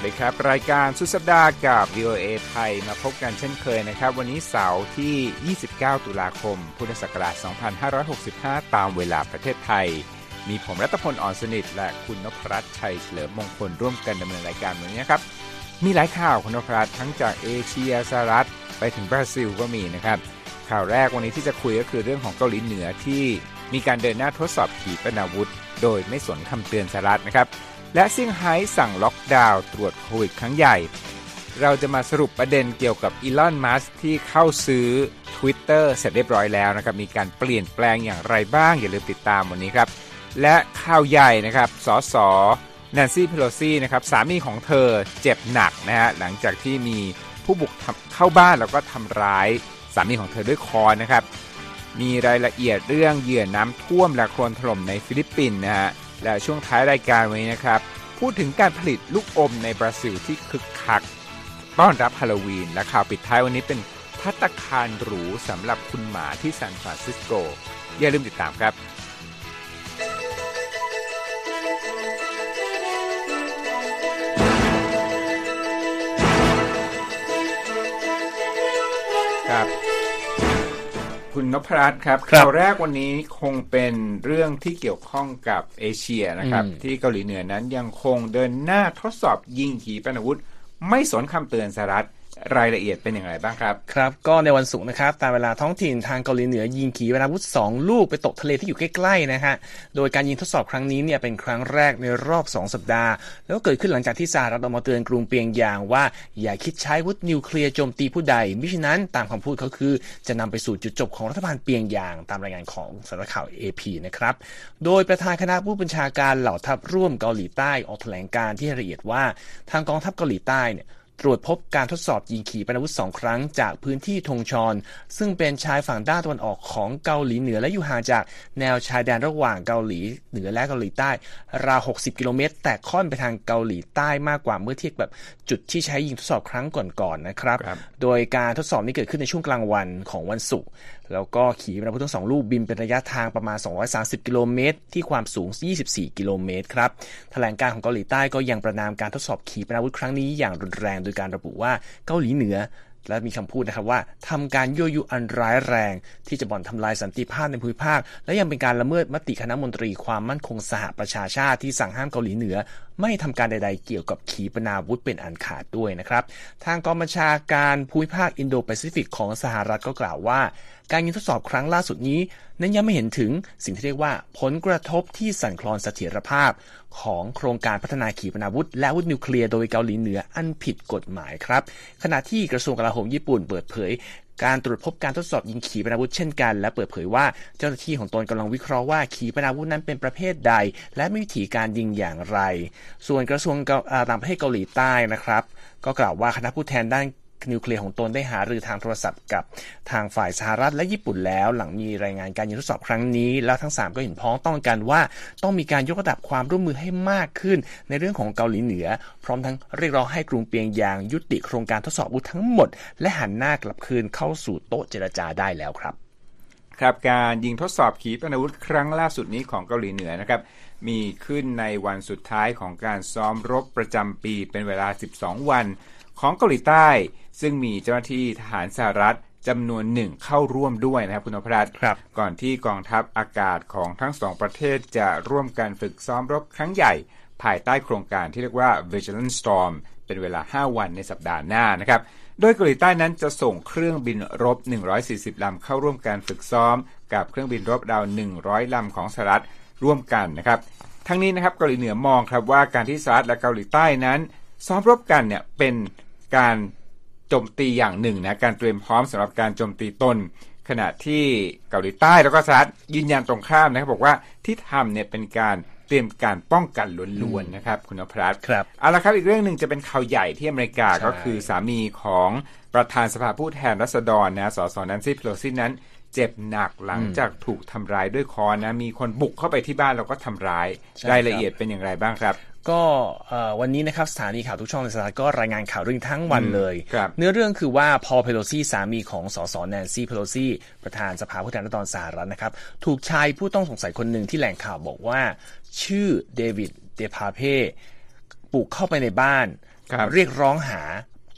สวัสดีครับ รายการสุดสัปดาห์กับ VOA ไทยมาพบกันเช่นเคยนะครับ วันนี้เสาร์ที่ 29 ตุลาคม พุทธศักราช 2565 ตามเวลาประเทศไทย มีผมรัตพลอ่อนสนิท และคุณนพรัตน์ชัยเฉลิมมงคลร่วมกันดำเนินรายการวันนี้ครับ มีหลายข่าวคุณนพรัตน์ทั้งจากเอเชียสหรัฐไปถึงบราซิลก็มีนะครับ ข่าวแรกวันนี้ที่จะคุยก็คือเรื่องของเกาหลีเหนือที่มีการเดินหน้าทดสอบขีปนาวุธ โดยไม่สนคำเตือนสหรัฐนะครับ และเซี่ยงไฮ้สั่งล็อกดาวน์ตรวจโควิดครั้งใหญ่ เราจะมาสรุปประเด็นเกี่ยวกับอีลอน มัสที่เข้าซื้อ Twitter เสร็จเรียบร้อยแล้วนะครับ มีการเปลี่ยนแปลงอย่างไรบ้าง อย่าลืมติดตามวันนี้ครับ และข่าวใหญ่นะครับสสแนนซี่เพโลซีนะครับสามีของเธอเจ็บหนักนะฮะหลังจากที่มีผู้บุกเข้าบ้านแล้วก็ทำร้ายสามีของเธอด้วยคอนนะครับ มีรายละเอียดเรื่องเหยื่อน้ำท่วมและโคลนถล่มในฟิลิปปินส์นะฮะ และช่วงท้ายรายการวันนี้นะครับ พูดถึงการผลิตลูกอมในบราซิลที่คึกคัก ต้อนรับฮาโลวีน และข่าวปิดท้ายวันนี้เป็นพัตตาคารหรูสำหรับคุณหมาที่ซานฟรานซิสโก อย่าลืมติดตามครับครับ คุณนพรัตน์ครับครับข่าวแรกวันนี้คงเป็นเรื่องที่เกี่ยวข้องกับเอเชียนะครับอืมที่เกาหลีเหนือนั้นยังคงเดินหน้าทดสอบยิงขีปนาวุธ ไม่สนคำเตือนสหรัฐ รายละเอียดเป็นอย่างไรบ้างครับ ครับก็ในวันศุกร์นะครับ ตามเวลาท้องถิ่นทางเกาหลีเหนือยิงขีปนาวุธ2ลูกไปตกทะเลที่อยู่ใกล้ๆนะฮะโดยการยิงทดสอบครั้งนี้เนี่ยเป็นครั้งแรกในรอบ 2 สัปดาห์ แล้วก็เกิดขึ้นหลังจากที่สหรัฐออกมาเตือนกรุงเปียงยางว่า อย่าคิดใช้วุธนิวเคลียร์โจมตีผู้ใดมิฉะนั้นตามคำพูดเขาคือ จะนำไปสู่จุดจบของรัฐบาลเปียงยาง ตามรายงานของสำนักข่าว AP นะครับโดยประธานคณะผู้บัญชาการเหล่าทัพร่วมเกาหลีใต้ออกแถลงการที่ละเอียดว่า ทางกองทัพเกาหลีใต้เนี่ย ตรวจพบการทดสอบยิงขีปนาวุธสองครั้งจากพื้นที่ทงชอน ซึ่งเป็นชายฝั่งด้านตะวันออกของเกาหลีเหนือและอยู่ห่างจากแนวชายแดนระหว่างเกาหลีเหนือและเกาหลีใต้ ราว 60 กิโลเมตร แต่ค่อนไปทางเกาหลีใต้มากกว่าเมื่อเทียบแบบจุดที่ใช้ยิงทดสอบครั้งก่อนๆนะครับครับ โดยการทดสอบนี้เกิดขึ้นในช่วงกลางวันของวันศุกร์ แล้วก็ขีปนาวุธทั้งสองลูกบินเป็นระยะทางประมาณ 230 กิโลเมตร ที่ความสูง 24 กิโลเมตรครับแถลงการของเกาหลีใต้ก็ยังประนามการทดสอบขีปนาวุธครั้งนี้อย่างรุนแรงโดยการระบุว่าเกาหลีเหนือและมีคำพูดนะครับว่าทำการยั่วยุอันร้ายแรง ที่จะบ่อนทำลายสันติภาพในภูมิภาค และยังเป็นการละเมิดมติคณะมนตรีความมั่นคงสหประชาชาติที่สั่งห้ามเกาหลีเหนือ ไม่ทำการใดๆเกี่ยวกับขีปนาวุธเป็นอันขาดด้วยนะครับ ทางกองบัญชาการภูมิภาคอินโดแปซิฟิกของสหรัฐก็กล่าวว่า การยิงทดสอบครั้งล่าสุดนี้ นั้นยังไม่เห็นถึงสิ่งที่เรียกว่าผลกระทบที่สั่นคลอนเสถียรภาพ ของโครงการพัฒนาขีปนาวุธ และอาวุธนิวเคลียร์โดยเกาหลีเหนืออันผิดกฎหมายครับ ขณะที่กระทรวงกลาโหมญี่ปุ่นเปิดเผย การตรวจพบการทดสอบยิงขีปนาวุธเช่นกัน และเปิดเผยว่าเจ้าหน้าที่ของตนกำลังวิเคราะห์ว่าขีปนาวุธนั้นเป็นประเภทใด และมีวิธีการยิงอย่างไร ส่วนกระทรวงเกาอ่าต่างประเทศเกาหลีใต้นะครับ ก็กล่าวว่าคณะผู้แทนด้าน นิวเคลียร์ของตนได้หารือทางโทรศัพท์กับทางฝ่ายสหรัฐและญี่ปุ่นแล้ว หลังมีรายงานการยิงทดสอบครั้งนี้ แล้วทั้ง 3 ก็เห็นพ้องต้องกันว่า ต้องมีการยกระดับความร่วมมือให้มากขึ้น ในเรื่องของเกาหลีเหนือ พร้อมทั้งเรียกร้องให้กรุงเปียงยางยุติโครงการทดสอบอาวุธทั้งหมด และหันหน้ากลับคืนเข้าสู่โต๊ะเจรจาได้แล้วครับครับการยิงทดสอบขีปนาวุธครั้งล่าสุดนี้ของเกาหลีเหนือนะครับมีขึ้นในวันสุดท้ายของการซ้อมรบประจำปีเป็นเวลา 12 วัน ของเกาหลีใต้ ซึ่งมีเจ้าหน้าที่ทหารสหรัฐจำนวนหนึ่งเข้าร่วมด้วยนะครับคุณนพรัตน์ครับก่อนที่กองทัพอากาศของทั้งสองประเทศจะร่วมกันฝึกซ้อมรบครั้งใหญ่ ภายใต้โครงการที่เรียกว่า Vigilant Storm เป็นเวลา 5 วันในสัปดาห์หน้านะครับ โดยเกาหลีใต้นั้นจะส่งเครื่องบินรบ 140 ลำเข้าร่วมการฝึกซ้อม กับเครื่องบินรบดาว 100 ลำของสหรัฐร่วมกันนะครับ ทั้งนี้นะครับเกาหลีเหนือมองครับว่าการที่สหรัฐและเกาหลีใต้นั้น ซ้อมรบกันเนี่ยเป็น การโจมตีอย่างหนึ่งนะการเตรียมพร้อมสำหรับการโจมตีตนขณะที่เกาหลีใต้แล้วก็สหรัฐยืนยันตรงข้ามนะครับบอกว่าที่ทำเนี่ยเป็นการเตรียมการป้องกันล้วนๆนะครับคุณนพรัตน์ครับเอาละครับอีกเรื่องหนึ่งจะเป็นข่าวใหญ่ที่อเมริกาใช่ก็คือสามีของประธานสภาผู้แทนรัษฎรนะสสแนนซี่เพโลซีนั้น เจ็บหนักหลังจากถูกทำร้ายด้วยค้อนนะมีคนบุกเข้าไปที่บ้านแล้วก็ทำร้ายใช่รายละครับเอียดเป็นอย่างไรบ้างครับ ก็เอ่อวันนี้นะครับสถานีข่าวทุกช่องในสหรัฐก็รายงานข่าวเรื่องทั้งวันเลยครับเนื้อเรื่องคือว่าพอลเพโลซีสามีของสสแนนซี่เพโลซีประธานสภาผู้แทนราษฎรสหรัฐนะครับ ถูกชายผู้ต้องสงสัยคนหนึ่งที่แหล่งข่าวบอกว่า ชื่อเดวิดเดพาเพ่บุกเข้าไปในบ้านเรียกร้องหา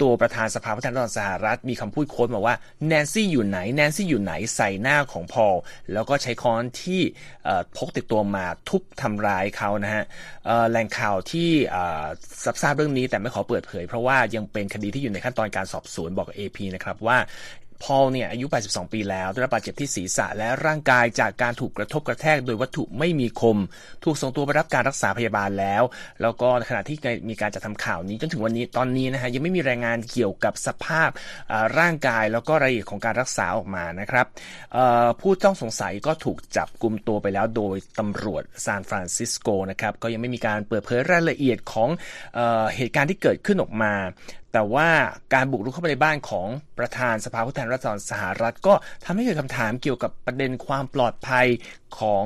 ตัวประธานสภาผู้แทนราษฎรสหรัฐมีคำพูดโค้ดมาว่าแนนซี่อยู่ไหนแนนซี่อยู่ไหนใส่หน้าของพอลแล้วก็ใช้ค้อนที่พกติดตัวมาทุบทำร้ายเขานะฮะแหล่งข่าวที่สับทราบเรื่องนี้แต่ไม่ขอเปิดเผย เพราะว่ายังเป็นคดีที่อยู่ในขั้นตอนการสอบสวนบอกกับ AP นะครับว่า พอลเนี่ยอายุ 82 ปีแล้วได้รับบาดเจ็บที่ศีรษะและร่างกายจากการถูกกระทบกระแทกโดยวัตถุไม่มีคม ถูกส่งตัวไปรับการรักษาพยาบาลแล้ว แล้วก็ขณะที่มีการจะทำข่าวนี้จนถึงวันนี้ตอนนี้นะฮะยังไม่มีรายงานเกี่ยวกับสภาพร่างกายแล้วก็รายละเอียดของการรักษาออกมานะครับผู้ต้องสงสัยก็ถูกจับกลุ่มตัวไปแล้วโดยตำรวจซานฟรานซิสโกนะครับก็ยังไม่มีการเปิดเผยรายละเอียดของเอเหตุการณ์ที่เกิดขึ้นออกมา แต่ว่าการบุกรุกเข้าไปในบ้านของประธานสภาผู้แทนราษฎรสหรัฐ ก็ทำให้เกิดคำถามเกี่ยวกับประเด็นความปลอดภัยของ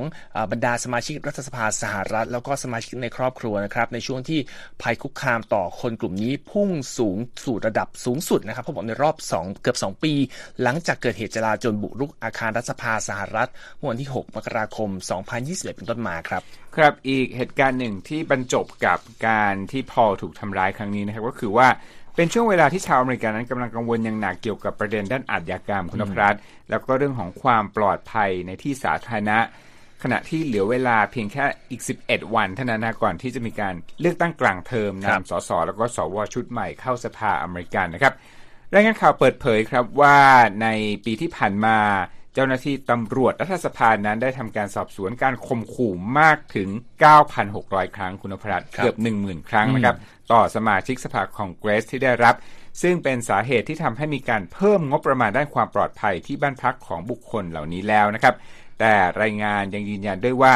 บรรดาสมาชิกรัฐสภาสหรัฐ แล้วก็สมาชิกในครอบครัวนะครับในช่วงที่ภัยคุกคามต่อคนกลุ่มนี้พุ่งสูงสู่ระดับสูงสุดนะครับเขาบอกในรอบ 2 เกือบ 2 ปี หลังจากเกิดเหตุจลาจลบุกรุกอาคารรัฐสภาสหรัฐเมื่อวันที่ 6 มกราคม 2021 เป็นต้นมาครับ ครับอีกเหตุการณ์หนึ่งที่บรรจบกับการที่พอถูกทำร้ายครั้งนี้นะครับก็คือว่า เป็นช่วงเวลาที่ชาวอเมริกันนั้นกำลังกังวลอย่างหนักเกี่ยวกับประเด็นด้านอาชญากรรมคุณพรัตแล้วก็เรื่องของความปลอดภัยในที่สาธารณะ ขณะที่เหลือเวลาเพียงแค่อีก 11 วันเท่านั้นนะก่อนที่จะมีการเลือกตั้งกลางเทอมนำสสแล้วก็สวชุดใหม่เข้าสภาอเมริกันนะครับรายงานข่าวเปิดเผยครับว่าในปีที่ผ่านมา เจ้าหน้าที่ตำรวจรัฐสภานั้นได้ทำการสอบสวนการข่มขู่มากถึง 9,600 ครั้งคุณพรัตเกือบ 10,000 ครั้งนะครับต่อสมาชิกสภาคองเกรสที่ได้รับ ซึ่งเป็นสาเหตุที่ทำให้มีการเพิ่มงบประมาณด้านความปลอดภัยที่บ้านพักของบุคคลเหล่านี้แล้วนะครับ แต่รายงานยังยืนยันด้วยว่า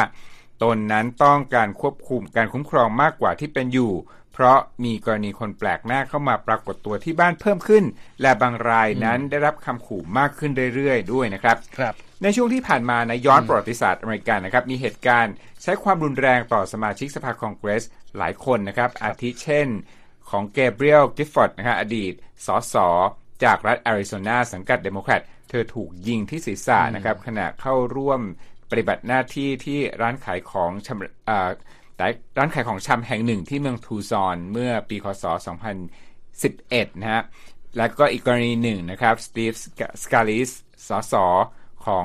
ตนนั้นต้องการควบคุมการคุ้มครองมากกว่าที่เป็นอยู่เพ ราะมีกรณีคนแปลกหน้าเข้ามาปรากฏตัวที่บ้านเพิ่มขึ้น และบางรายนั้นได้รับคำขู่มากขึ้นเรื่อยๆ ด้วยนะครับครับ ในช่วงที่ผ่านมาในย้อนประวัติศาสตร์อเมริกันนะครับมีเหตุการณ์ใช้ความรุนแรงต่อสมาชิกสภาคองเกรสหลายคนนะครับอาทิเช่น ของเกเบรียลกิฟฟอร์ดนะครับอดีตสสจากรัฐแอริโซนาสังกัดเดโมแครตเธอถูกยิงที่ศีรษะนะครับขณะเข้าร่วมปฏิบัติหน้าที่ที่ร้านขายของชำ ร้านขายของชำแห่งหนึ่งที่เมืองทูซอนเมื่อปีคศ 2011 นะฮะ และก็อีกกรณีหนึ่งนะครับสตีฟสกาลิสสสของ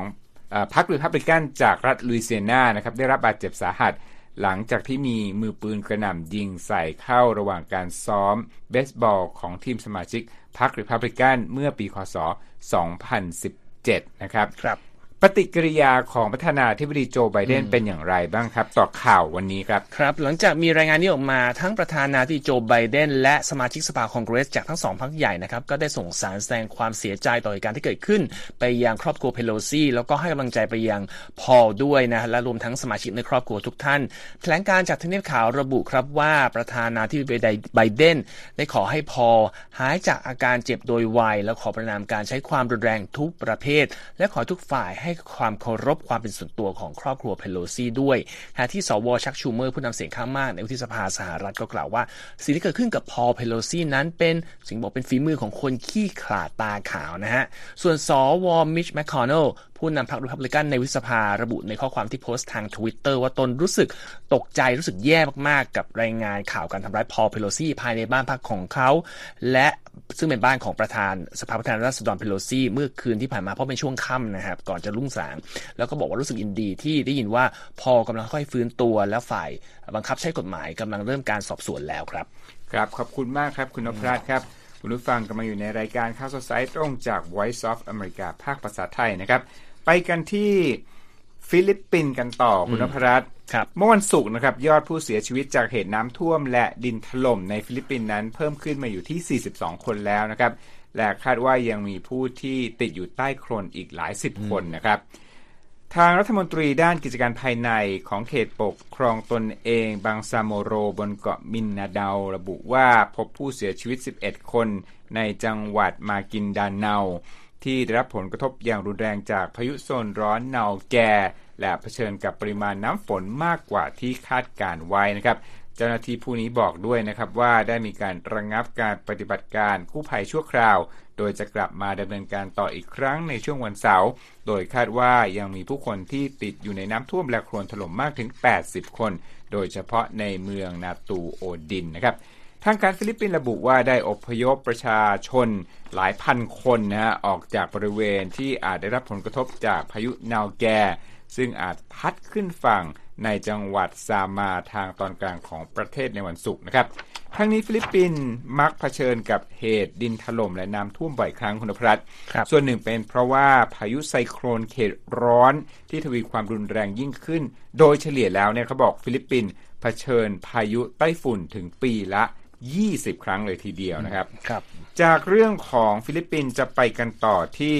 พรรครีพับลิกันจากรัฐลุยเซียนานะครับได้รับบาดเจ็บสาหัสหลังจากที่มีมือปืนกระหน่ำยิงใส่เข้าระหว่างการซ้อมเบสบอลของทีมสมาชิกพรรคริพับลิกันเมื่อปีคศ 2017 นะครับครับ ฏิกิริยาของประธานาธิบดีโจไบเดนเป็นอย่างไรบ้างครับ ต่อข่าววันนี้ครับ ครับ หลังจากมีรายงานนี้ออกมาทั้งประธานาธิบดีโจไบเดนและสมาชิกสภาคองเกรสจากทั้งสองพรรคใหญ่นะครับ ก็ได้ส่งสารแสดงความเสียใจต่อเหตุการณ์ที่เกิดขึ้น ไปยังครอบครัวเพโลซีแล้วก็ให้กำลังใจไปยังพอลด้วยนะและรวมทั้งสมาชิกในครอบครัวทุกท่านแถลงการณ์จากทำเนียบขาวระบุครับว่าประธานาธิบดีไบเดนได้ขอให้พอลหายจากอาการเจ็บโดยไวแล้วขอประณามการใช้ความรุนแรงทุกประเภท และขอทุกฝ่ายให้ความเคารพความเป็นส่วนตัวของครอบครัวเพโลซีด้วยขณะที่สวชักชูเมอร์ผู้นำเสียงข้างมากในวุฒิสภาสหรัฐก็กล่าวว่า สิ่งที่เกิดขึ้นกับพอลเพโลซีนั้นเป็นสิ่งบอกเป็นฝีมือของคนขี้ขลาดตาขาวนะฮะส่วนสวมิชแมคคอนเนลผู้นำพรรครีพับลิกันในวุฒิสภาระบุในข้อความที่โพสต์ทางทวิตเตอร์ว่าตนรู้สึกตกใจรู้สึกแย่มากๆ กับรายงานข่าวการทำร้ายพอลเพโลซีภายในบ้านพักของเขา และซึ่งเป็นบ้านของประธานสภาผู้แทนราษฎรเพโลซีเมื่อคืนที่ผ่านมาเพราะเป็นช่วงค่ำนะครับก่อนจะรุ่งสาง แล้วก็บอกว่ารู้สึกยินดีที่ได้ยินว่าพอลกำลังค่อยฟื้นตัวแล้วฝ่ายบังคับใช้กฎหมายกำลังเริ่มการสอบสวนแล้วครับ ครับขอบคุณมากครับคุณนพรัตน์ครับคุณผู้ฟังกำลังอยู่ในรายการข่าวสดสายตรงจาก Voice of America ภาคภาษาไทยนะครับ ไปกันที่ฟิลิปปินส์กันต่อคุณนพรัตน์เมื่อวันศุกร์นะครับ ยอดผู้เสียชีวิตจากเหตุน้ำท่วม และดินถล่มในฟิลิปปินส์นั้นเพิ่มขึ้นมาอยู่ที่ 42 คนแล้วนะครับ และคาดว่ายังมีผู้ที่ติดอยู่ใต้โคลนอีกหลายสิบคนนะครับ ทางรัฐมนตรีด้านกิจการภายในของเขตปกครองตนเองบางซาโมโรบนเกาะมินนาดาระบุว่าพบผู้เสียชีวิต 11 คนในจังหวัดมากินดาเนา ที่ได้รับผลกระทบอย่างรุนแรงจากพายุโซนร้อนเนาแก และเผชิญกับปริมาณน้ำฝนมากกว่าที่คาดการไว้นะครับเจ้าหน้าที่ผู้นี้บอกด้วยนะครับว่าได้มีการระงงับการปฏิบัติการกู้ภัยชั่วคราว โดยจะกลับมาดำเนินการต่ออีกครั้งในช่วงวันเสาร์โดยคาดว่ายังมีผู้คนที่ติดอยู่ในน้ำท่วมและโคลนถล่มมากถึง 80 คน โดยเฉพาะในเมืองนาตูโอดินนะครับ ทางการฟิลิปปินส์ระบุว่าได้อพยพประชาชนหลายพันคนนะฮะออกจากบริเวณที่อาจได้รับผลกระทบจากพายุนัลแก ซึ่งอาจพัดขึ้นฝั่งในจังหวัดซามาร์ทางตอนกลางของประเทศในวันศุกร์นะครับทั้งนี้ฟิลิปปินส์มักเผชิญกับเหตุดินถล่มและน้ำท่วมบ่อยครั้งคุณนพรัตน์ส่วนหนึ่งเป็นเพราะว่าพายุไซโคลนเขตร้อนที่ทวีความรุนแรงยิ่งขึ้น โดยเฉลี่ยแล้วเนี่ยเขาบอกฟิลิปปินส์เผชิญพายุไต้ฝุ่นถึงปีละ 20 ครั้งเลยทีเดียวนะครับ ครับจากเรื่องของฟิลิปปินส์จะไปกันต่อที่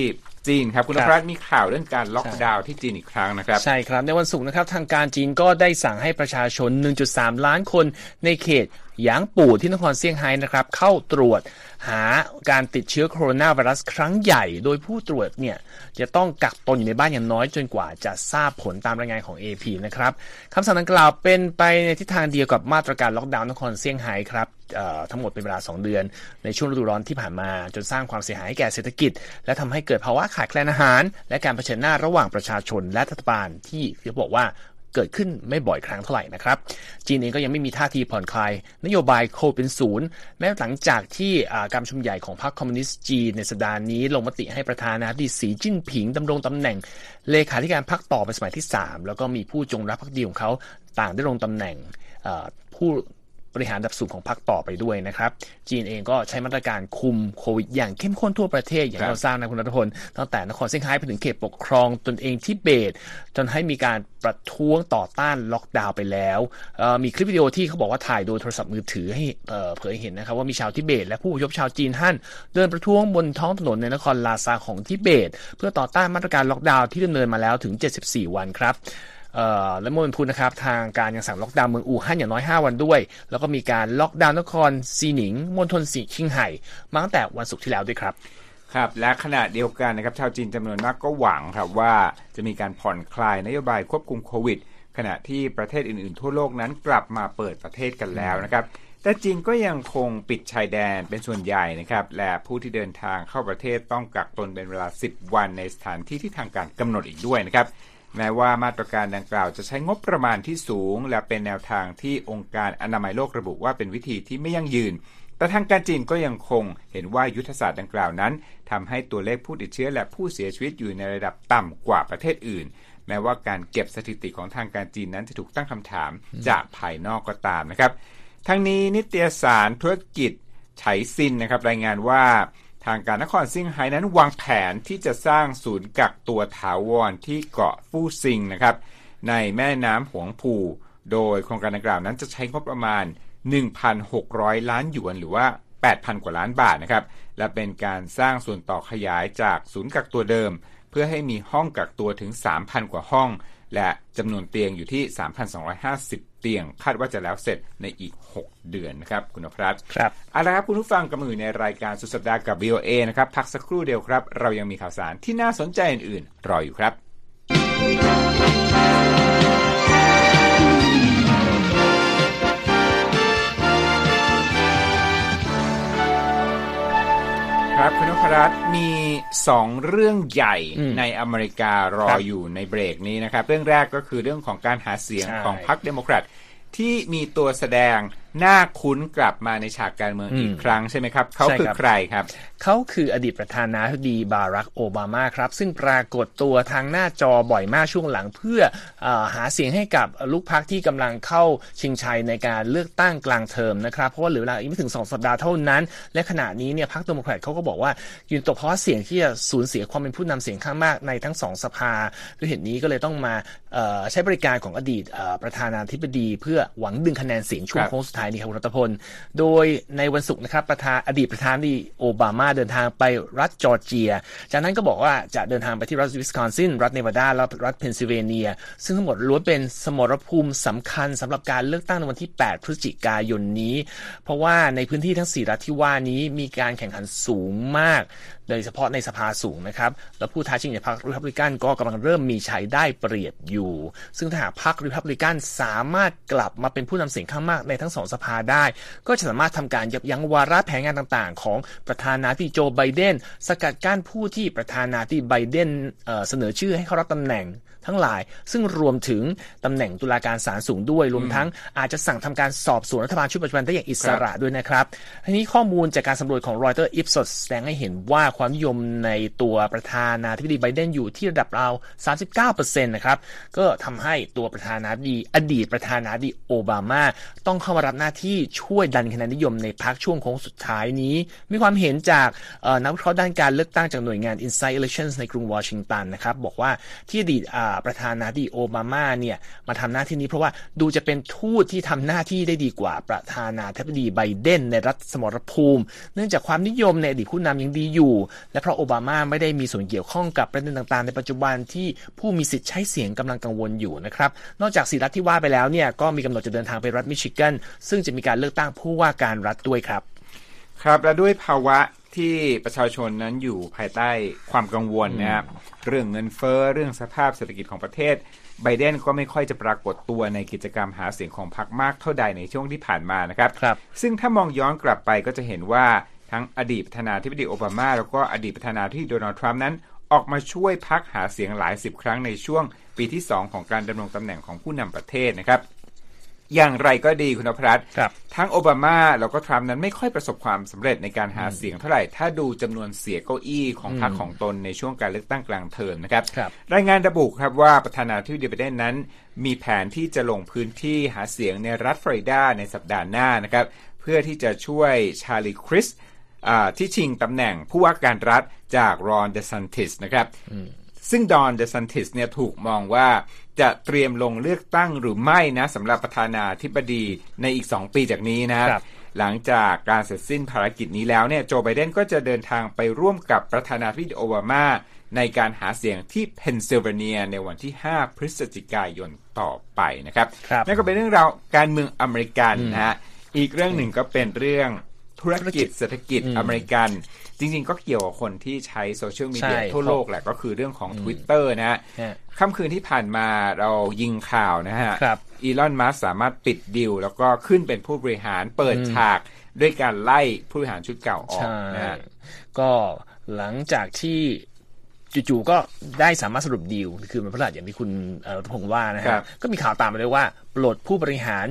จีนครับคุณนพรัตน์มีข่าวเรื่องการล็อกดาวน์ที่จีนอีกครั้งนะครับ ใช่ครับ ในวันศุกร์นะครับ ทางการจีนก็ได้สั่งให้ประชาชน 1.3 ล้านคนในเขต หยางผู่ที่นครเซี่ยงไฮ้นะครับเข้าตรวจหาการติดเชื้อโคโรนาไวรัสครั้งใหญ่ โดยผู้ตรวจเนี่ยจะต้องกักตนอยู่ในบ้านอย่างน้อยจนกว่าจะทราบผลตามรายงานของ AP นะครับคำสั่งดังกล่าวเป็นไปในทิศทางเดียวกับมาตรการล็อกดาวน์นครเซี่ยงไฮ้ครับทั้งหมดเป็นเวลา 2 เดือน ในช่วงฤดูร้อนที่ผ่านมา จนสร้างความเสียหายให้แก่เศรษฐกิจ และทำให้เกิดภาวะขาดแคลนอาหาร และการเผชิญหน้าระหว่างประชาชนและรัฐบาลที่เขาบอกว่า เกิดขึ้นไม่บ่อยครั้งเท่าไหร่นะครับ จีนเองก็ยังไม่มีท่าทีผ่อนคลาย นโยบายโคเป็นศูนย์ แม้หลังจากที่การประชุมใหญ่ของพรรคคอมมิวนิสต์จีนในสัปดาห์นี้ ลงมติให้ประธานาธิบดีสีจิ้นผิงดำรงตำแหน่ง เลขาธิการพรรคต่อเป็นสมัยที่ 3 แล้วก็มีผู้จงรักภักดีของเขาต่างได้ลงตำแหน่งผู้ บริหารดับสูงของพรรคต่อไปด้วยนะครับ จีนเองก็ใช้มาตรการคุมโควิดอย่างเข้มข้นทั่วประเทศอย่างเราทราบนะคุณรัฐพลตั้งแต่นครเซี่ยงไฮ้ไปถึงเขตปกครองตนเองที่เบต จนให้มีการประท้วงต่อต้านล็อกดาวน์ไปแล้วมีคลิปวิดีโอที่เขาบอกว่าถ่ายโดยโทรศัพท์มือถือให้เผยเห็นนะครับว่ามีชาวทิเบต และผู้อพยพชาวจีนฮั่นเดินประท้วงบนท้องถนนในนครลาซาของทิเบต เพื่อต่อต้านมาตรการล็อกดาวน์ที่ดำเนินมาแล้วถึง 74 วันครับ และเมื่อวันพุธนะครับทางการยังสั่งล็อกดาวน์เมืองอู่ฮั่นอย่างน้อย 5 วันด้วย แล้วก็มีการล็อกดาวน์นครซีหนิงมณฑลสีชิงไห่มาตั้งแต่วันศุกร์ที่แล้วด้วยครับครับและขณะเดียวกันนะครับชาวจีนจำนวนมากก็หวังครับว่าจะมีการผ่อนคลายนโยบายควบคุมโควิด ขณะที่ประเทศอื่นๆ ทั่วโลกนั้นกลับมาเปิดประเทศกันแล้วนะครับแต่จีนก็ยังคงปิดชายแดนเป็นส่วนใหญ่นะครับและผู้ที่เดินทางเข้าประเทศต้องกักตนเป็นเวลา 10 วันในสถานที่ที่ทางการกำหนดอีกด้วยนะครับ แม้ว่ามาตรการดังกล่าวจะใช้งบประมาณที่สูง และเป็นแนวทางที่องค์การอนามัยโลกระบุว่าเป็นวิธีที่ไม่ยั่งยืน แต่ทางการจีนก็ยังคงเห็นว่ายุทธศาสตร์ดังกล่าวนั้นทำให้ตัวเลขผู้ติดเชื้อและผู้เสียชีวิตอยู่ในระดับต่ำกว่าประเทศอื่น แม้ว่าการเก็บสถิติของทางการจีนนั้นจะถูกตั้งคำถามจากภายนอกก็ตามนะครับ ทั้งนี้นิตยสารธุรกิจไฉซินนะครับรายงานว่า ทางการนครซิงไฮ้นั้นวางแผนที่จะสร้างศูนย์กักตัวถาวรที่เกาะฟู่ซิงนะครับในแม่น้ำหวงผู่โดยโครงการดังกล่าวนั้นจะใช้งบประมาณ 1,600 ล้านหยวนหรือว่า 8,000 กว่าล้านบาทนะครับ และเป็นการสร้างส่วนต่อขยายจากศูนย์กักตัวเดิม เพื่อให้มีห้องกักตัวถึง 3,000 กว่าห้อง และจำนวนเตียงอยู่ที่ 3,250 เตียง คาดว่าจะแล้วเสร็จในอีก 6 เดือนนะครับคุณนภัสครับเอาละครับคุณผู้ฟังกำลังอยู่ในรายการสุดสัปดาห์กับ VOA นะครับพักสักครู่เดียวครับ เรายังมีข่าวสารที่น่าสนใจอื่นๆรออยู่ครับ ครับคุณนพรัตน์มีสองเรื่องใหญ่ในอเมริการออยู่ในเบรกนี้นะครับ เรื่องแรกก็คือเรื่องของการหาเสียงของพรรคเดโมแครตที่มีตัวแสดงห น้าคุ้นกลับมาในฉากการเมืองอีกครั้งใช่ไหมครับเขาคือใครครับ เขาคืออดีตประธานาธิบดีบารักโอบามาครับ ซึ่งปรากฏตัวทางหน้าจอบ่อยมากช่วงหลังเพื่อหาเสียงให้กับลูกพรรคที่กำลังเข้าชิงชัยในการเลือกตั้งกลางเทอมนะครับ เพราะว่าเหลือเวลาอีกไม่ถึง 2 สัปดาห์เท่านั้น และขณะนี้เนี่ยพรรคเดโมแครตเขาก็บอกว่ายืนตกเพราะเสี่ยงที่จะสูญเสียความเป็นผู้นำเสียงข้างมากในทั้งสองสภาด้วยเหตุนี้ก็เลยต้องมาใช้บริการของอดีตประธานาธิบดี เพื่อหวังดึงคะแนนเสียงช่วงโค้งสุดท้ายนี้ครับคุณรัตพล โดยในวันศุกร์นะครับประธานอดีตประธานาธิบดีโอบามาเดินทางไปรัฐจอร์เจีย จากนั้นก็บอกว่าจะเดินทางไปที่รัฐวิสคอนซิน รัฐเนวาดา และรัฐเพนซิลเวเนีย ซึ่งทั้งหมดล้วนเป็นสมรภูมิสำคัญสำหรับการเลือกตั้งในวันที่ 8 พฤศจิกายนนี้ เพราะว่าในพื้นที่ทั้ง 4 รัฐที่ว่านี้มีการแข่งขันสูงมาก โดยเฉพาะในสภาสูงนะครับ และผู้ท้าชิงในพรรครีพับลิกันก็กำลังเริ่มมีชัยได้เปรียบอยู่ ซึ่งถ้าหากพรรครีพับลิกันสามารถกลับมาเป็นผู้นำเสียงข้างมากในทั้งสองสภาได้ ก็จะสามารถทำการยับยั้งวาระแผนงานต่างๆ ของประธานาธิบดีโจไบเดน สกัดกั้นผู้ที่ประธานาธิบดีไบเดนเสนอชื่อให้เขารับตำแหน่ง ทั้งหลาย ซึ่งรวมถึงตำแหน่งตุลาการศาลสูงด้วย รวมทั้งอาจจะสั่งทำการสอบสวนรัฐบาลชุดปัจจุบันได้อย่างอิสระด้วยนะครับทีนี้ข้อมูลจากการสำรวจของ Reuters Ipsos แสดงให้เห็นว่าความนิยมในตัวประธานาธิบดีไบเดนอยู่ที่ระดับราว 39%นะครับก็ทำให้ตัวประธานาธิบดีอดีตประธานาธิบดีโอบามาต้องเข้ามารับหน้าที่ช่วยดันคะแนนนิยมในพักช่วงโค้งสุดท้ายนี้ มีความเห็นจากนักวิเคราะห์ด้านการเลือกตั้งจากหน่วยงาน Inside Elections ในกรุงวอชิงตันนะครับบอกว่าที่อดีตประธานาธิบดีโอบามาเนี่ยมาทำหน้าที่นี้เพราะว่าดูจะเป็นทูตที่ทำหน้าที่ได้ดีกว่าประธานาธิบดีไบเดนในรัฐสมรภูมิ เนื่องจากความนิยมในอดีตผู้นำยังดีอยู่ และเพราะโอบามาไม่ได้มีส่วนเกี่ยวข้องกับประเด็นต่างๆ ในปัจจุบันที่ผู้มีสิทธิ์ใช้เสียงกำลังกังวลอยู่นะครับนอกจากสีรัฐที่ว่าไปแล้วเนี่ยก็มีกำหนดจะเดินทางไปรัฐมิชิแกนซึ่งจะมีการเลือกตั้งผู้ว่าการรัฐด้วยครับ ครับและด้วยภาวะ ที่ประชาชนนั้นอยู่ภายใต้ความกังวลนะครับเรื่องเงินเฟ้อเรื่องสภาพเศรษฐกิจของประเทศไบเดนก็ไม่ค่อยจะปรากฏตัวในกิจกรรมหาเสียงของพรรคมากเท่าใดในช่วงที่ผ่านมานะครับรบซึ่งถ้ามองย้อนกลับไปก็จะเห็นว่าทั้งอดีตประธานาธิบดีโอบามา แล้วก็อดีตประธานาธิบดีโดนัลด์ทรัมป์นั้น ออกมาช่วยพักหาเสียงหลายสิบครั้งในช่วงปีที่ 2 ของการดำรงตำแหน่งของผู้นำประเทศนะครับ อย่างไรก็ดีคุณพรัตทั้งโอบามาแล้วก็ทรัมป์นั้นไม่ค่อยประสบความสำเร็จในการหาเสียงเท่าไหร่ ถ้าดูจำนวนเสียเก้าอี้ของพรรคของตนในช่วงการเลือกตั้งกลางเทอมนะครับ ครับรายงานระบุครับว่าประธานาธิบดีไบเดนนั้น มีแผนที่จะลงพื้นที่หาเสียงในรัฐฟลอริดาในสัปดาห์หน้านะครับเพื่อที่จะช่วยชาลีคริสต์ที่ชิงตำแหน่งผู้ว่าการรัฐจากรอนเดซันติสนะครับ ซึ่งรอนเดซันติสเนี่ยถูกมองว่าจะเตรียมลงเลือกตั้งหรือไม่นะสำหรับประธานาธิบดีในอีก 2 ปีจากนี้นะครับหลังจากการเสร็จสิ้นภารกิจนี้แล้วเนี่ยโจไบเดนก็จะเดินทางไปร่วมกับประธานาธิบดีโอบามาในการหาเสียงที่เพนซิลเวเนียในวันที่ 5 พฤศจิกายนต่อไปนะครับครับนั่นก็เป็นเรื่องราวการเมืองอเมริกันนะฮะอีกเรื่องหนึ่งก็เป็นเรื่องธุรกิจเศรษฐกิจอเมริกัน จริงๆ ก็เกี่ยวกับคนที่ใช้โซเชียลมีเดียทั่วโลกแหละก็คือเรื่องของ Twitter นะฮะค่ำคืนที่ผ่านมาเรายิงข่าวนะฮะอีลอนมัสสามารถปิดดิวแล้วก็ขึ้นเป็นผู้บริหารเปิดฉากด้วยการไล่ผู้บริหารชุดเก่าออกนะฮะก็หลังจากที่จู่ๆก็ได้สามารถสรุปดีลคือมันพลาดอย่างที่คุณรัตพงศ์ว่านะครับก็มีข่าวตามมาเลยว่า ปลดผู้บริหาร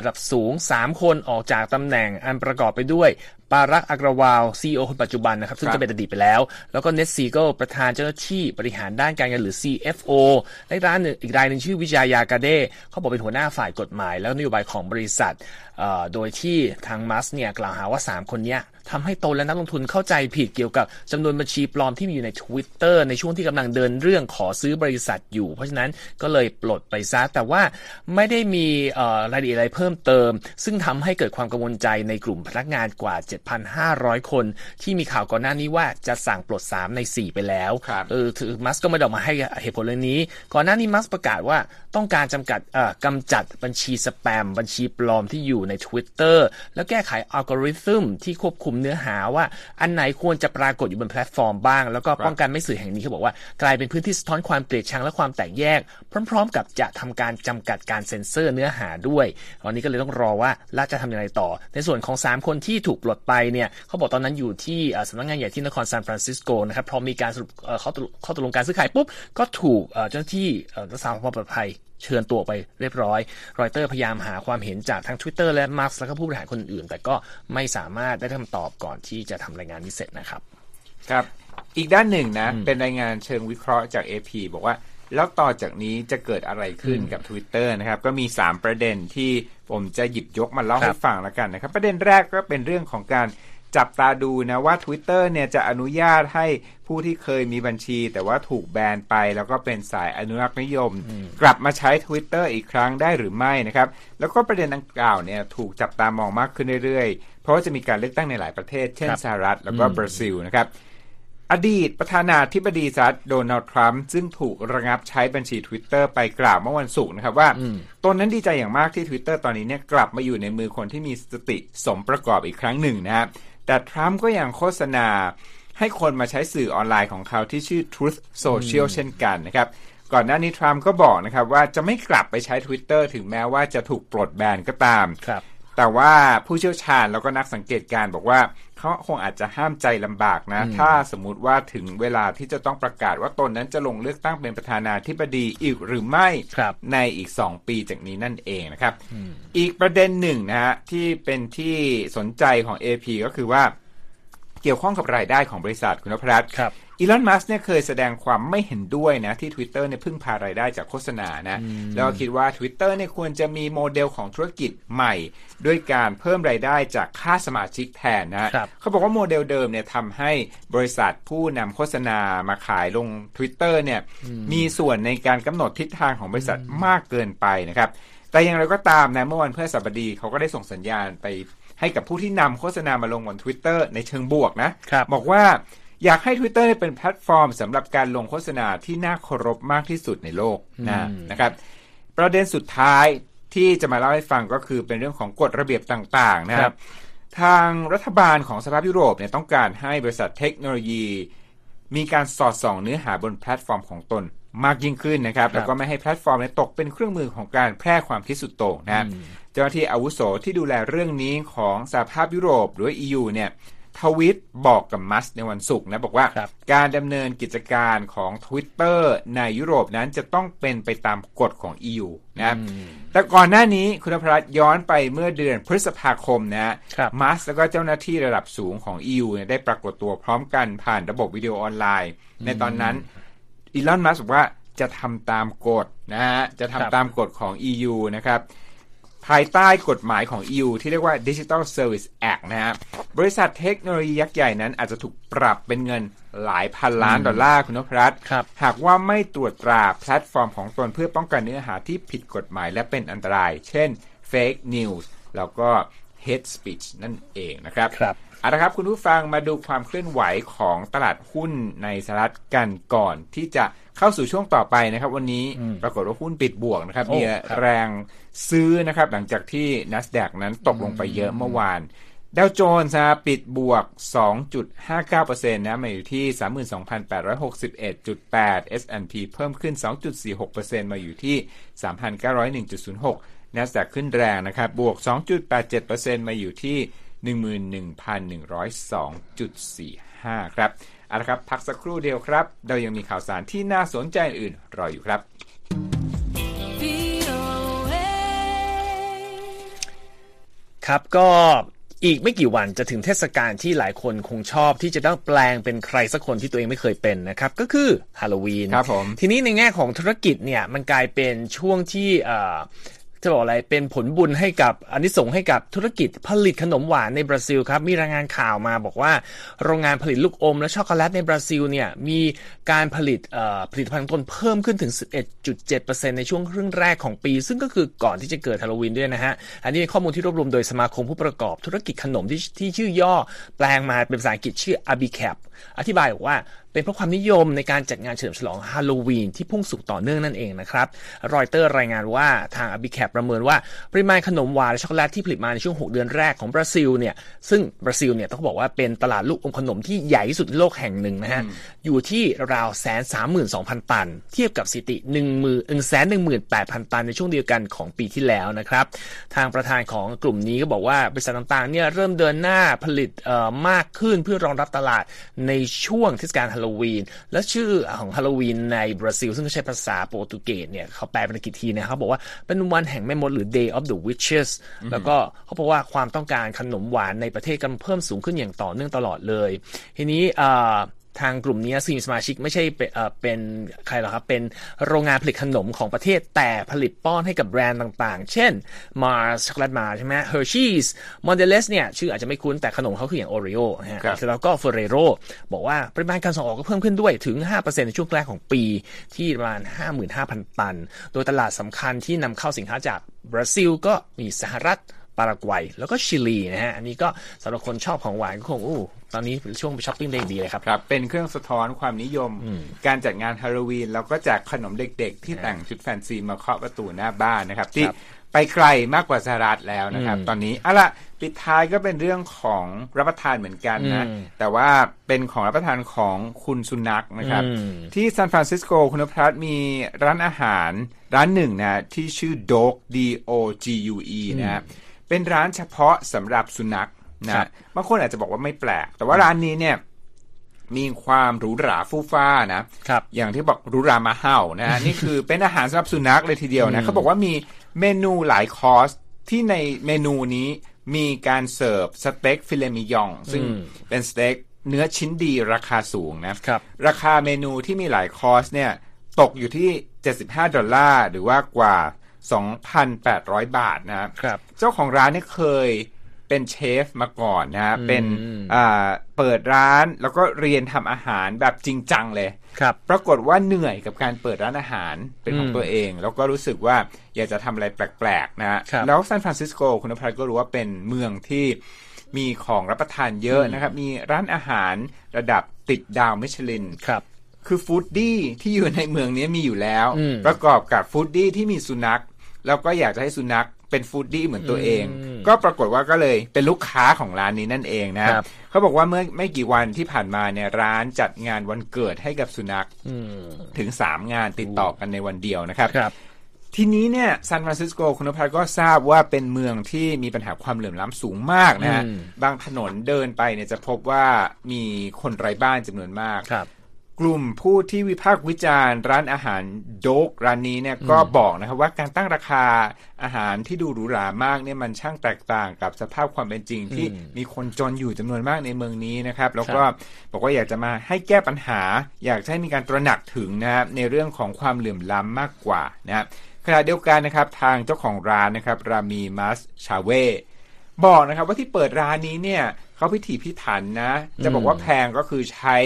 ระดับสูง 3 คนออกจากตำแหน่งอันประกอบไปด้วยปารักอักรวาลซีอคนปัจจุบันนะครับซึ่งจะเป็นอดีตไปแล้ว แล้วก็เนสซีโกประธานเจ้าหน้าที่บริหารด้านการเงินหรือ CFO และร้านอีกรายหนึ่งชื่อวิจายากาเด้เขาบอกเป็นหัวหน้าฝ่ายกฎหมาย แล้วนโยบายของบริษัท โดยที่ทางมัสเนี่ยกล่าวหาว่า 3 คนนี้ทำให้ตนและนักลงทุนเข้าใจผิดเกี่ยวกับจำนวนบัญชีปลอมที่มีอยู่ใน Twitter ในช่วงที่กำลังเดินเรื่องขอซื้อบริษัทอยู่ เพราะฉะนั้นก็เลยปลดไปซะแต่ว่าไม่ได้มีรายละเอียดอะไรเพิ่มเติม ซึ่งทำให้เกิดความกังวลใจในกลุ่มพนักงานกว่า 7,500 คน ที่มีข่าวก่อนหน้านี้ว่าจะสั่งปลด 3 ใน 4 ไปแล้วเออคือมัสก์ก็ไม่ได้ออกมาให้เหตุผลเรื่องนี้ ก่อนหน้านี้มัสก์ประกาศว่าต้องการจำกัดกำจัดบัญชีสแปม บัญชีปลอมที่อยู่ใน Twitter แล้วแก้ไขอัลกอริทึมที่ควบคุมเนื้อหาว่า อันไหนควรจะปรากฏอยู่บนแพลตฟอร์มบ้าง แล้วก็ป้องกันไม่ให้สื่อแห่งนี้เขาบอกว่ากลายเป็นพื้นที่สะท้อนความเกลียดชังและความแตกแยก พร้อม ๆ กับจะทำการจำกัดการเซ็นเซอร์เนื้อหาด้วยตอนนี้ก็เลยต้องรอว่าลาจะทำอย่างไรต่อ ในส่วนของ 3 คนที่ถูกปลดไปเนี่ยเขาบอกตอนนั้นอยู่ที่สำนักงานใหญ่ที่นครซานฟรานซิสโกนะครับพอมีการสรุปข้อตกลงการซื้อขายปุ๊บก็ถูกเจ้าหน้าที่รักษาความปลอดภัยเชิญตัวไปเรียบร้อย รอยเตอร์พยายามหาความเห็นจากทั้ง Twitter และมาร์กแล้วก็ผู้บริหารคนอื่น แต่ก็ไม่สามารถได้คำตอบก่อนที่จะทำรายงานนี้เสร็จนะครับ ครับ อีกด้านหนึ่งนะ เป็นรายงานเชิงวิเคราะห์จาก AP บอกว่า แล้วต่อจากนี้จะเกิดอะไรขึ้นกับ Twitter นะครับ ก็มี 3 ประเด็นที่ผมจะหยิบยกมาเล่าให้ฟังแล้วกันนะครับ ประเด็นแรกก็เป็นเรื่องของการจับตาดูนะว่า Twitter เนี่ยจะอนุญาตให้ผู้ที่เคยมีบัญชี แต่ว่าถูกแบนไป แล้วก็เป็นสายอนุรักษ์นิยม กลับมาใช้ Twitter อีกครั้งได้หรือไม่นะครับ แล้วก็ประเด็นดังกล่าวเนี่ยถูกจับตามองมากขึ้นเรื่อยๆ เพราะว่าจะมีการเลือกตั้งในหลายประเทศ เช่นสหรัฐแล้วก็บราซิลนะครับ อดีตประธานาธิบดีสหรัฐโดนัลด์ทรัมป์ซึ่งถูกระงับใช้บัญชี Twitter ไปกล่าวเมื่อวันศุกร์นะครับว่าตนนั้นดีใจอย่างมากที่ Twitter ตอนนี้เนี่ยกลับมาอยู่ในมือคนที่มีสติสมประกอบอีกครั้งหนึ่งนะครับแต่ทรัมป์ก็ยังโฆษณาให้คนมาใช้สื่อออนไลน์ของเขาที่ชื่อ Truth Social เช่นกันนะครับก่อนหน้านี้ทรัมป์ก็บอกนะครับว่าจะไม่กลับไปใช้ Twitter ถึงแม้ว่าจะถูกปลดแบนก็ตามครับ แต่ว่าผู้เชี่ยวชาญแล้วก็นักสังเกตการบอกว่าเขาคงอาจจะห้ามใจลำบากนะ ถ้าสมมุติว่าถึงเวลาที่จะต้องประกาศว่าตนนั้นจะลงเลือกตั้งเป็นประธานาธิบดีอีกหรือไม่ในอีก 2 ปีจากนี้นั่นเองนะครับ อีกประเด็นหนึ่งนะฮะที่เป็นที่สนใจของ AP ก็คือว่า เกี่ยวข้องกับรายได้ของบริษัทคุณนพรัตน์อีลอน มัสเนี่ยเคยแสดงความไม่เห็นด้วยนะ ที่ Twitter เนี่ยพึ่งพารายได้จากโฆษณานะ แล้วคิดว่า Twitter เนี่ยควรจะมีโมเดลของธุรกิจใหม่ ด้วยการเพิ่มรายได้จากค่าสมาชิกแทนนะ เขาบอกว่าโมเดลเดิมเนี่ยทำให้บริษัทผู้นำโฆษณามาขายลง Twitter เนี่ยมีส่วนในการกำหนดทิศทางของบริษัทมากเกินไปนะครับแต่อย่างไรก็ตามนะเมื่อวันพฤหัสบดีเขาก็ได้ส่งสัญญาณไป ให้กับผู้ที่นำโฆษณามาลงบน Twitter ในเชิงบวกนะบอกว่าอยากให้ Twitter เป็นแพลตฟอร์มสำหรับการลงโฆษณาที่น่าเคารพมากที่สุดในโลกนะนะครับ ประเด็นสุดท้ายที่จะมาเล่าให้ฟังก็คือเป็นเรื่องของกฎระเบียบต่างๆนะครับ ทางรัฐบาลของสหภาพยุโรปเนี่ยต้องการให้บริษัทเทคโนโลยี มีการสอดส่องเนื้อหาบนแพลตฟอร์มของตนมากยิ่งขึ้นนะครับแล้วก็ไม่ให้แพลตฟอร์มตกเป็นเครื่องมือของการแพร่ความคิดสุดโต่งนะเจ้าหน้าที่อาวุโสที่ดูแลเรื่องนี้ของสหภาพยุโรปหรือ EU เนี่ยทวิตบอกกับมัสก์ในวันศุกร์นะ บอกว่าการดำเนินกิจการของ Twitter ในยุโรปนั้นจะต้องเป็นไปตามกฎของ EU นะแต่ก่อนหน้านี้คุณพรัตย้อนไปเมื่อเดือนพฤษภาคมนะมัสแล้วก็เจ้าหน้าที่ระดับสูงของ EU เนี่ยได้ปรากฏตัวพร้อมกันผ่านระบบวิดีโอออนไลน์ ในตอนนั้นอีลอนมัสบอกว่าจะทำตามกฎนะฮะจะทำตามกฎของ EU นะครับ ภายใต้กฎหมายของ EU ที่เรียกว่า Digital Service Act นะฮะบริษัทเทคโนโลยียักษ์ใหญ่นั้นอาจจะถูกปรับเป็นเงินหลายพันล้านดอลลาร์คุณนพรัตน์หากว่าไม่ตรวจตราแพลตฟอร์มของตนเพื่อป้องกันเนื้อหาที่ผิดกฎหมายและเป็นอันตราย เช่น Fake News แล้วก็ Hate Speech นั่นเองนะครับครับ เอาละครับคุณผู้ฟังมาดูความเคลื่อนไหวของตลาดหุ้นในสหรัฐกันก่อนที่จะเข้าสู่ช่วงต่อไปนะครับ วันนี้ปรากฏว่าหุ้นปิดบวกนะครับมีแรงซื้อนะครับหลังจากที่ NASDAQ นั้นตกลงไปเยอะเมื่อวานดาวโจนส์นะปิดบวก 2.59%นะมาอยู่ที่ 32,861.8 S&P เพิ่มขึ้น 2.46%มาอยู่ที่ 3,901.06 NASDAQ ขึ้นแรงนะครับ บวก 2.87%มาอยู่ที่ 11,102.45 ครับเอาละครับ พักสักครู่เดียวครับ เรายังมีข่าวสารที่น่าสนใจอื่นรออยู่ครับครับก็อีกไม่กี่วันจะถึงเทศกาลที่หลายคนคงชอบที่จะต้องแปลงเป็นใครสักคนที่ตัวเองไม่เคยเป็นนะครับ ก็คือฮาโลวีนครับผมทีนี้ในแง่ของธุรกิจเนี่ยมันกลายเป็นช่วงที่ จะบอกอะไรเป็นผลบุญให้กับอันนี้ส่งให้กับธุรกิจผลิตขนมหวานในบราซิลครับ มีรายงานข่าวมาบอกว่า โรงงานผลิตลูกอมและช็อกโกแลตในบราซิลเนี่ยมีการผลิตผลิตภัณฑ์ต้นเพิ่มขึ้นถึง 11.7%ในช่วงครึ่งแรกของปี ซึ่งก็คือก่อนที่จะเกิดฮาโลวีนด้วยนะฮะ อันนี้เป็นข้อมูลที่รวบรวมโดยสมาคมผู้ประกอบธุรกิจขนมที่ที่ชื่อย่อแปลงมาเป็นภาษาอังกฤษชื่อ Abicap อธิบายบอกว่าเป็นเพราะความนิยมในการจัดงานเฉลิมฉลองฮาโลวีนที่พุ่งสูงต่อเนื่องนั่นเองนะครับรอยเตอร์รายงานว่าทาง Abicap ประเมินว่าปริมาณขนมหวานและช็อกโกแลตที่ผลิตมาในช่วง 6 เดือนแรกของบราซิลเนี่ยซึ่งบราซิลเนี่ยต้องบอกว่าเป็นตลาดลูกอมขนมที่ใหญ่ที่สุดในโลกแห่งหนึ่งนะฮะอยู่ที่ราวแสนสามหมื่นสองพันตัน เทียบกับสถิติหนึ่งหมื่นหนึ่งแสนหนึ่งหมื่นแปดพันตันในช่วงเดียวกันของปีที่แล้วนะครับทางประธานของกลุ่มนี้ก็บอกว่าบริษัทต่างๆเนี่ยเริ่มเดินหน้าผลิตมากขึ้นเพื่อรองรับตลาดในช่วงเทศกาลฮาโลวีน และชื่อของฮาโลวีนในบราซิล ซึ่งใช้ภาษาโปรตุเกสเนี่ยเขาแปลเป็นอังกฤษทีนะเขาบอกว่าเป็นวันแห่งแม่มดหรือ Day of the Witches แล้วก็เขาบอกว่าความต้องการขนมหวานในประเทศกันเพิ่มสูงขึ้นอย่างต่อเนื่องตลอดเลย ทีนี้ ทางกลุ่มนี้สี่สมาชิกไม่ใช่เป็นใครหรอกครับ เป็นโรงงานผลิตขนมของประเทศ แต่ผลิตป้อนให้กับแบรนด์ต่างๆ เช่น Mars ช็อกโกแลตมาใช่ไหม Hershey's Mondelez เนี่ยชื่ออาจจะไม่คุ้นแต่ขนมเขาคืออย่าง Oreo นะฮะแล้วก็ Ferrero บอกว่าปริมาณการส่งออกก็เพิ่มขึ้นด้วยถึง 5%ในช่วงแรกของปีที่ประมาณ 55,000 ตัน โดยตลาดสำคัญที่นำเข้าสินค้าจากบราซิลก็มีสหรัฐ ปารากวัย แล้วก็ชิลีนะฮะ อันนี้ก็สำหรับคนชอบของหวานก็คงอู้ตอนนี้ช่วงไปช้อปปิ้งได้ดีเลยครับ ครับ เป็นเครื่องสะท้อนความนิยม การจัดงานฮาโลวีน แล้วก็แจกขนมเด็กๆ ที่แต่งชุดแฟนซีมาเคาะประตูหน้าบ้านนะครับ ที่ไปไกลมากกว่าสหรัฐแล้วนะครับ ตอนนี้อะละปิดท้ายก็เป็นเรื่องของรับประทานเหมือนกันนะ แต่ว่าเป็นของรับประทานของคุณสุนัขนะครับ ที่ซานฟรานซิสโกคุณพรัตมีร้านอาหารร้านหนึ่งนะที่ชื่อ Dogue D O G U E นะ เป็นร้านเฉพาะสำหรับสุนัขนะบางคนอาจจะบอกว่าไม่แปลก แต่ว่าร้านนี้เนี่ยมีความหรูหราฟู่ฟ้านะครับอย่างที่บอกหรูหราหมาเห่านะนี่คือเป็นอาหารสำหรับสุนัขเลยทีเดียวนะเขาบอกว่ามีเมนูหลายคอร์สที่ในเมนูนี้มีการเสิร์ฟสเต็กฟิเลมิยอง ซึ่งเป็นสเต็กเนื้อชิ้นดีราคาสูงนะครับ ราคาเมนูที่มีหลายคอร์สเนี่ย ตกอยู่ที่ 75 ดอลลาร์ หรือว่ากว่า 2,800 บาทนะครับเจ้าของร้านเนี่ยเคยเป็นเชฟมาก่อนนะฮะเป็นอ่าเปิดร้านแล้วก็เรียนทำอาหารแบบจริงจังเลยครับ ปรากฏว่าเหนื่อยกับการเปิดร้านอาหารเป็นของตัวเอง แล้วก็รู้สึกว่าอยากจะทำอะไรแปลกๆนะฮะครับแล้วซานฟรานซิสโกคุณนภัทรก็รู้ว่าเป็นเมืองที่มีของรับประทานเยอะนะครับ มีร้านอาหารระดับติดดาวมิชลินครับคือ foodie ที่อยู่ในเมืองนี้มีอยู่แล้วอืมประกอบกับ foodie ที่มีสุนัข แล้วก็อยากจะให้สุนัขเป็น foodie เหมือนตัวเองอืมก็ปรากฏว่าก็เลยเป็นลูกค้าของร้านนี้นั่นเองนะครับเขาบอกว่าเมื่อไม่กี่วันที่ผ่านมาเนี่ยร้านจัดงานวันเกิดให้กับสุนัขอืมถึง3งานติดต่อกันในวันเดียวนะครับครับทีนี้เนี่ยซานฟรานซิสโกคุณนภัทรก็ทราบว่าเป็นเมืองที่มีปัญหาความเหลื่อมล้ำสูงมากนะฮะอืมบางถนนเดินไปเนี่ยจะพบว่ามีคนไร้บ้านจำนวนมากครับ กลุ่มผู้ที่วิพากษ์วิจารณ์ร้านอาหารโดกร้านนี้เนี่ยก็บอกนะครับว่าการตั้งราคาอาหารที่ดูหรูหรามากเนี่ยมันช่างแตกต่างกับสภาพความเป็นจริง ที่มีคนจนอยู่จำนวนมากในเมืองนี้นะครับ แล้วก็บอกว่าอยากจะมาให้แก้ปัญหา อยากจะให้มีการตระหนักถึงนะครับในเรื่องของความเหลื่อมล้ำมากกว่านะครับขณะเดียวกันนะครับทางเจ้าของร้านนะครับรามีมัสชาเวบอกนะครับว่าที่เปิดร้านนี้เนี่ยเขาพิถีพิถันนะ จะบอกว่าแพงก็คือใช้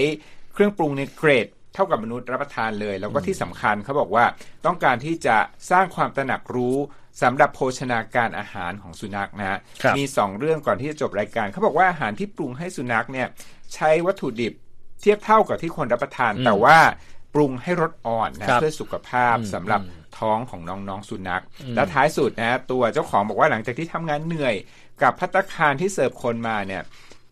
เครื่องปรุงในเกรดเท่ากับมนุษย์รับประทานเลย แล้วก็ที่สำคัญเขาบอกว่าต้องการที่จะสร้างความตระหนักรู้สำหรับโภชนาการอาหารของสุนัขนะฮะครับมี 2 เรื่องก่อนที่จะจบรายการเขาบอกว่าอาหารที่ปรุงให้สุนัขเนี่ยใช้วัตถุดิบเทียบเท่ากับที่คนรับประทาน แต่ว่าปรุงให้รสอ่อนนะครับเพื่อสุขภาพสำหรับท้องของน้องๆสุนัข และท้ายสุดนะฮะตัวเจ้าของบอกว่าหลังจากที่ทำงานเหนื่อย กับพัตตาคารที่เสิร์ฟคนมาเนี่ย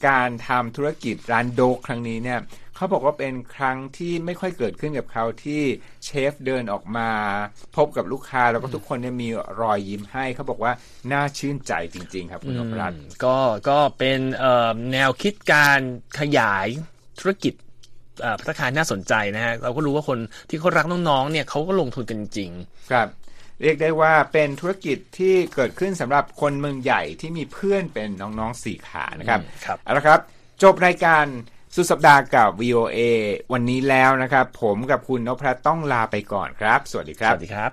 การทำธุรกิจร้านโดกครั้งนี้เนี่ย เขาบอกว่าเป็นครั้งที่ไม่ค่อยเกิดขึ้นกับเขาที่เชฟเดินออกมา พบกับลูกค้าแล้วก็ทุกคนเนี่ยมีรอยยิ้มให้เขาบอกว่าน่าชื่นใจจริง ๆ ครับคุณนพรัตน์ก็ก็เป็นเอ่อแนวคิดการขยายธุรกิจเอ่อพัฒนาการน่าสนใจนะฮะเราก็รู้ว่าคนที่เขารักน้องๆเนี่ยเขาก็ลงทุนกันจริงครับเรียกได้ว่าเป็นธุรกิจที่เกิดขึ้นสำหรับคนเมืองใหญ่ที่มีเพื่อนเป็นน้องๆสี่ขานะครับครับเอาละครับ จบรายการ สุดสัปดาห์กับ VOA วันนี้แล้วนะครับ ผมกับคุณนพรัตน์ต้องลาไปก่อนครับ สวัสดีครับ สวัสดีครับ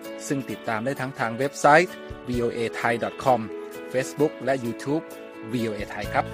ซึ่งติดตามได้ทั้งทางเว็บไซต์ voa thai com Facebook และ YouTube VOA Thai ครับ